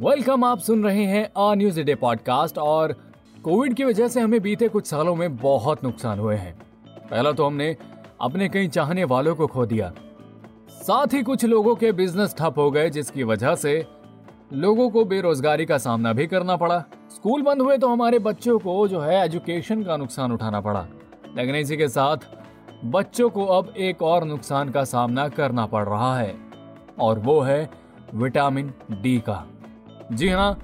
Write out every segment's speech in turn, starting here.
Welcome, आप सुन रहे हैं आ न्यूज़ डे पॉडकास्ट और कोविड की वजह से हमें बीते कुछ सालों में बहुत नुकसान हुए हैं। पहला तो हमने अपने कई चाहने वालों को खो दिया। साथ ही कुछ लोगों के बिज़नेस ठप हो गए, जिसकी वजह से लोगों को बेरोजगारी का सामना भी करना पड़ा। स्कूल बंद हुए तो हमारे बच्चों को जो है एजुकेशन का नुकसान उठाना पड़ा। लेकिन इसी के साथ बच्चों को अब एक और नुकसान का सामना करना पड़ रहा है, और वो है विटामिन डी का। जी हाँ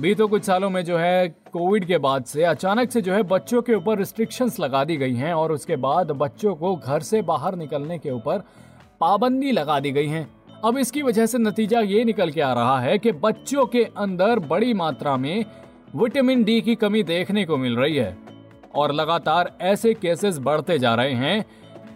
बीते कुछ सालों में जो है कोविड के बाद से अचानक से जो है बच्चों के ऊपर रिस्ट्रिक्शंस लगा दी गई हैं और उसके बाद बच्चों को घर से बाहर निकलने के ऊपर पाबंदी लगा दी गई हैं। अब इसकी वजह से नतीजा ये निकल के आ रहा है कि बच्चों के अंदर बड़ी मात्रा में विटामिन डी की कमी देखने को मिल रही है और लगातार ऐसे केसेस बढ़ते जा रहे हैं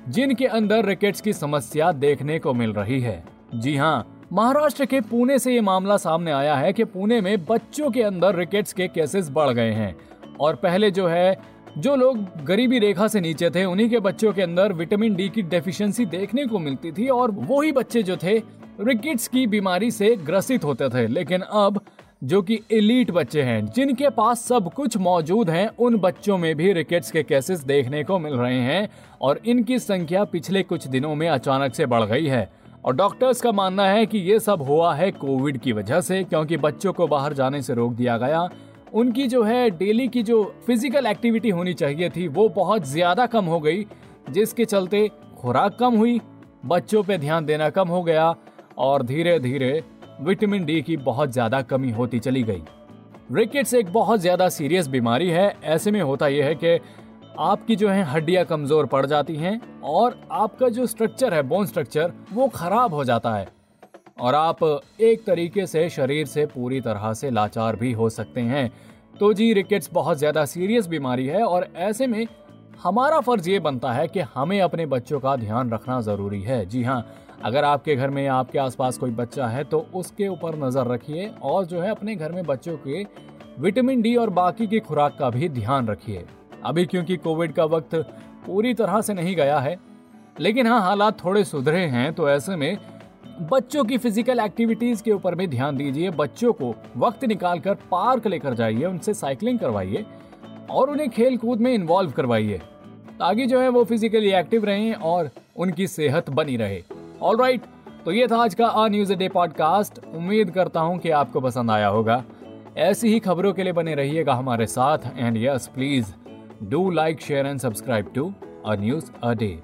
जिनके अंदर रिकेट्स की समस्या देखने को मिल रही है। जी हाँ महाराष्ट्र के पुणे से ये मामला सामने आया है कि पुणे में बच्चों के अंदर रिकेट्स के केसेस बढ़ गए हैं। और पहले जो है, जो लोग गरीबी रेखा से नीचे थे, उन्हीं के बच्चों के अंदर विटामिन डी की डेफिशिएंसी देखने को मिलती थी और वही बच्चे जो थे रिकेट्स की बीमारी से ग्रसित होते थे। लेकिन अब जो कि एलीट बच्चे हैं, जिनके पास सब कुछ मौजूद हैं, उन बच्चों में भी रिकेट्स के केसेस देखने को मिल रहे हैं और इनकी संख्या पिछले कुछ दिनों में अचानक से बढ़ गई है। और डॉक्टर्स का मानना है कि ये सब हुआ है कोविड की वजह से, क्योंकि बच्चों को बाहर जाने से रोक दिया गया। उनकी जो है डेली की जो फ़िज़िकल एक्टिविटी होनी चाहिए थी, वो बहुत ज़्यादा कम हो गई, जिसके चलते खुराक कम हुई, बच्चों पे ध्यान देना कम हो गया और धीरे धीरे विटामिन डी की बहुत ज़्यादा कमी होती चली गई। रिकेट्स एक बहुत ज़्यादा सीरियस बीमारी है। ऐसे में होता यह है कि आपकी जो है हड्डियाँ कमज़ोर पड़ जाती हैं और आपका जो स्ट्रक्चर है बोन स्ट्रक्चर वो खराब हो जाता है। और आप एक तरीके से शरीर से पूरी तरह से लाचार भी हो सकते हैं। तो जी रिकेट्स बहुत ज़्यादा सीरियस बीमारी है और ऐसे में हमारा फ़र्ज़ ये बनता है कि हमें अपने बच्चों का ध्यान रखना ज़रूरी है। जी हाँ अगर आपके घर में, आपके आसपास कोई बच्चा है तो उसके ऊपर नज़र रखिए और जो है अपने घर में बच्चों के विटामिन डी और बाकी की खुराक का भी ध्यान रखिए। अभी क्योंकि कोविड का वक्त पूरी तरह से नहीं गया है, लेकिन हाँ हालात थोड़े सुधरे हैं तो ऐसे में बच्चों की फ़िज़िकल एक्टिविटीज़ के ऊपर भी ध्यान दीजिए। बच्चों को वक्त निकालकर पार्क लेकर जाइए, उनसे साइकिलिंग करवाइए और उन्हें खेल कूद में इन्वॉल्व करवाइए, ताकि जो है वो फिजिकली एक्टिव रहें और उनकी सेहत बनी रहे। ऑल राइट तो ये था आज का आ न्यूज़ डे पॉडकास्ट उम्मीद करता हूँ कि आपको पसंद आया होगा। ऐसी ही खबरों के लिए बने रहिएगा हमारे साथ। And yes please Do like, share, and subscribe to Our News A Day.